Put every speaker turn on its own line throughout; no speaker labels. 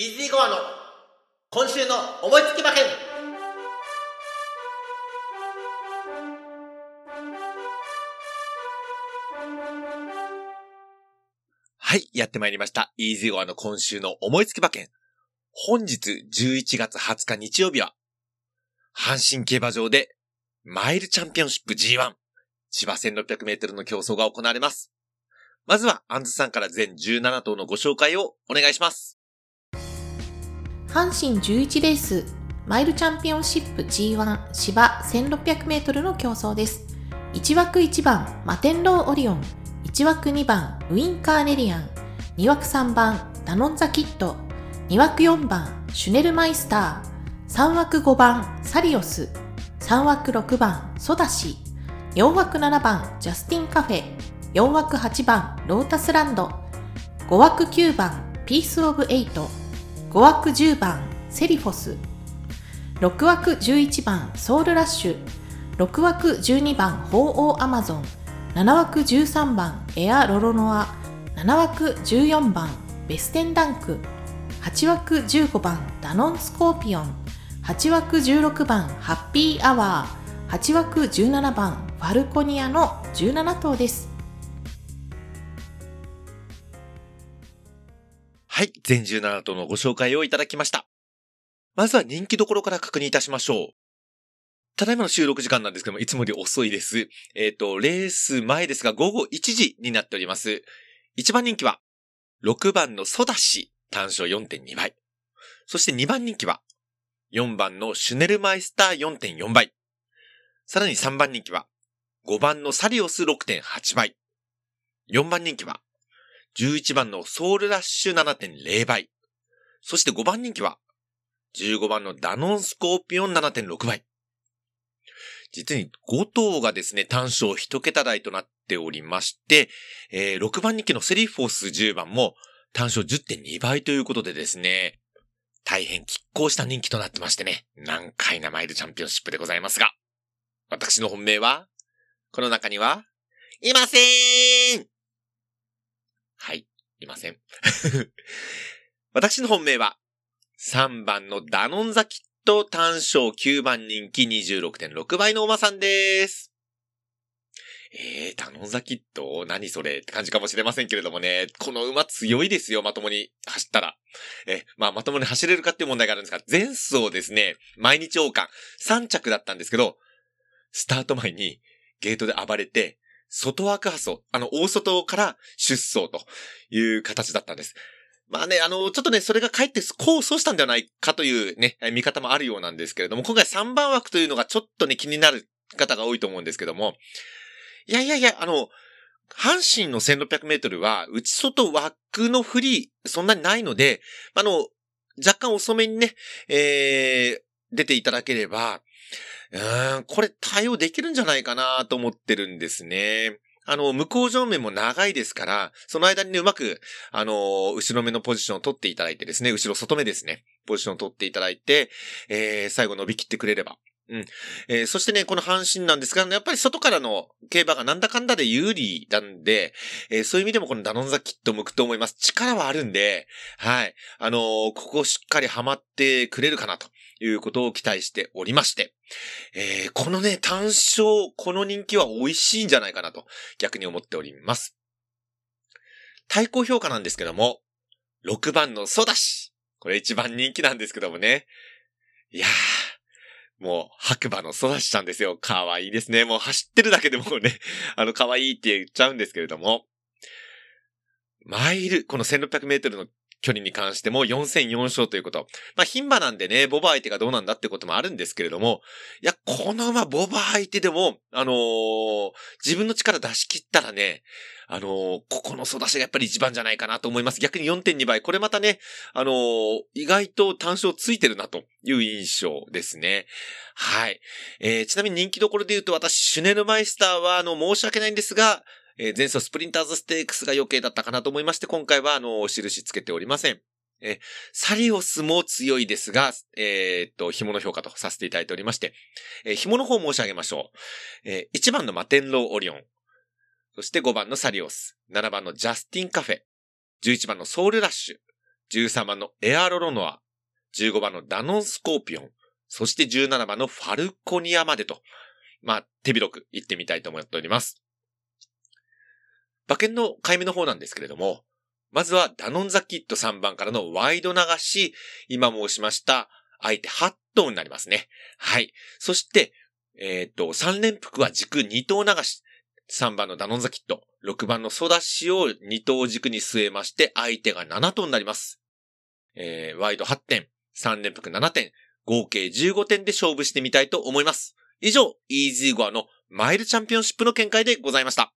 イージーゴアの今週の思いつき馬券はい、やってまいりました。イージーゴアの今週の思いつき馬券。本日11月20日日曜日は、阪神競馬場でマイルチャンピオンシップ G1 千葉1600メートルの競争が行われます。まずは、アンズさんから全17頭のご紹介をお願いします。
阪神11レースマイルチャンピオンシップ G1 芝 1600m の競争です。1枠1番マテンローオリオン。1枠2番ウィンカーネリアン。2枠3番ダノンザキット。2枠4番シュネルマイスター。3枠5番サリオス。3枠6番ソダシ。4枠7番ジャスティンカフェ。4枠8番ロータスランド。5枠9番ピースオブエイト。5枠10番セリフォス。6枠11番ソウルラッシュ。6枠12番ホウオウアマゾン。7枠13番エアロロノア。7枠14番ベステンダンク。8枠15番ダノンスコーピオン。8枠16番ハッピーアワー。8枠17番ファルコニアの17頭です。
はい、全17頭のご紹介をいただきました。まずは人気どころから確認いたしましょう。ただいまの収録時間なんですけども、いつもより遅いです。えっ、と、レース前ですが午後1時になっております。1番人気は、6番のソダシ、単勝4.2倍。そして2番人気は、4番のシュネルマイスター4.4倍。さらに3番人気は、5番のサリオス6.8倍。4番人気は、11番のソウルラッシュ7.0倍。そして5番人気は、15番のダノンスコーピオン7.6倍。実に5頭がですね、単勝1桁台となっておりまして、えー6番人気のセリフォース10番も単勝10.2倍ということでですね、大変拮抗した人気となってましてね、難解なマイルチャンピオンシップでございますが、私の本命は、この中には、いませんはい、いません。私の本命は、3番のダノンザキット単勝9番人気26.6倍のおまさんです。えー、ダノンザキット？何それ？って感じかもしれませんけれどもね、この馬強いですよ、まともに。走ったら。え、まあまともに走れるかっていう問題があるんですが、前走ですね、毎日王冠。3着だったんですけど、スタート前にゲートで暴れて、外枠破走、あの、大外から出走という形だったんです。まあね、あの、ちょっとね、それがかえって功を奏したんではないかというね、見方もあるようなんですけれども、今回3番枠というのがちょっとね、気になる方が多いと思うんですけども、いやいやいや、あの、阪神の1600メートルは、内外枠のフリー、そんなにないので、あの、若干遅めにね、えー、出ていただければ、うん、これ対応できるんじゃないかなと思ってるんですね。あの、向こう上面も長いですから、その間にね、うまく、あの、後ろ目のポジションを取っていただいてですね、後ろ外目ですね、ポジションを取っていただいて、えー、最後伸びきってくれれば。うん。えー、そしてね、この阪神なんですが、やっぱり外からの競馬がなんだかんだで有利なんで、えー、そういう意味でもこのダノンザキット向くと思います。力はあるんで、はい。あのーここしっかりハマってくれるかなということを期待しておりまして、えー、このね、単勝、この人気は美味しいんじゃないかなと逆に思っております。対抗評価なんですけども、6番のソダシ。これ一番人気なんですけどもね。いやー、もう白馬のソダシちゃんですよ。かわいいですね。もう走ってるだけでもね、あの、かわいいって言っちゃうんですけれども、マイル、この1600メートルの距離に関しても4戦4勝ということ。まあ、牝馬なんでね、ボバ相手がどうなんだってこともあるんですけれども、いや、この馬、ボバ相手でも、あのー自分の力出し切ったらね、あのーここの育ちがやっぱり一番じゃないかなと思います。逆に4.2倍。これまたね、あのー意外と単勝ついてるなという印象ですね。はい。えーちなみに人気どころで言うと私、シュネルマイスターは、あの、申し訳ないんですが、えー前走スプリンターズステークスが余計だったかなと思いまして、今回は、あの、印つけておりません。えサリオスも強いですが、えーっと、紐の評価とさせていただいておりまして、えー紐の方申し上げましょう。えー1番のマテンローオリオン。そして5番のサリオス。7番のジャスティンカフェ。11番のソウルラッシュ。13番のエアロロノア、15番のダノンスコーピオン、そして17番のファルコニアまでと、まあ、手広く行ってみたいと思っております。馬券の買い目の方なんですけれども、まずはダノンザキット3番からのワイド流し、今申しました相手8頭になりますね。はい。そして、えっ、ー、と、3連複は軸2頭流し、3番のダノンザキット、6番のソダシを2頭軸に据えまして、相手が7頭になります。えー、ワイド8点、3連複7点、合計15点で勝負してみたいと思います。以上、イージーゴアのマイルチャンピオンシップの見解でございました。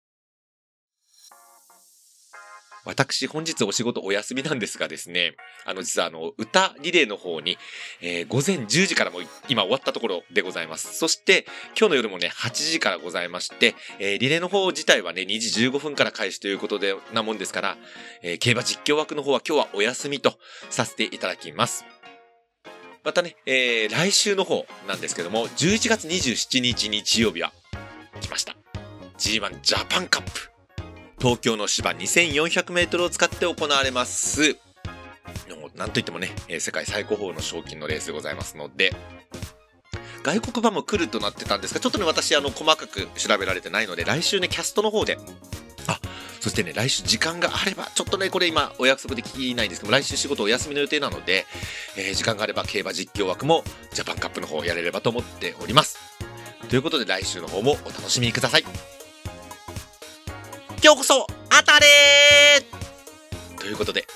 私、本日お仕事お休みなんですがですね、あの、実はあの、歌リレーの方に、えー、午前10時からも今終わったところでございます。そして、今日の夜もね、8時からございまして、えー、リレーの方自体はね、2時15分から開始ということで、なもんですから、えー、競馬実況枠の方は今日はお休みとさせていただきます。またね、えー、来週の方なんですけども、11月27日日曜日は、来ました。G1 ジャパンカップ。東京の芝2400メートルを使って行われます。なんといってもね、世界最高峰の賞金のレースでございますので、外国版も来るとなってたんですが、ちょっとね、私、あの、細かく調べられてないので、来週ね、キャストの方で、あ、そしてね、来週時間があれば、ちょっとね、これ今、お約束で聞きないんですけども、来週仕事お休みの予定なので、えー、時間があれば、競馬実況枠も、ジャパンカップの方やれればと思っております。ということで、来週の方もお楽しみください。今日こそ当たれということで、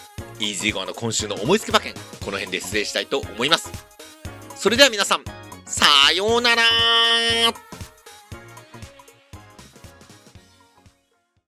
イージーゴアの今週の思いつき馬券、この辺で失礼したいと思います。それでは皆さん、さようなら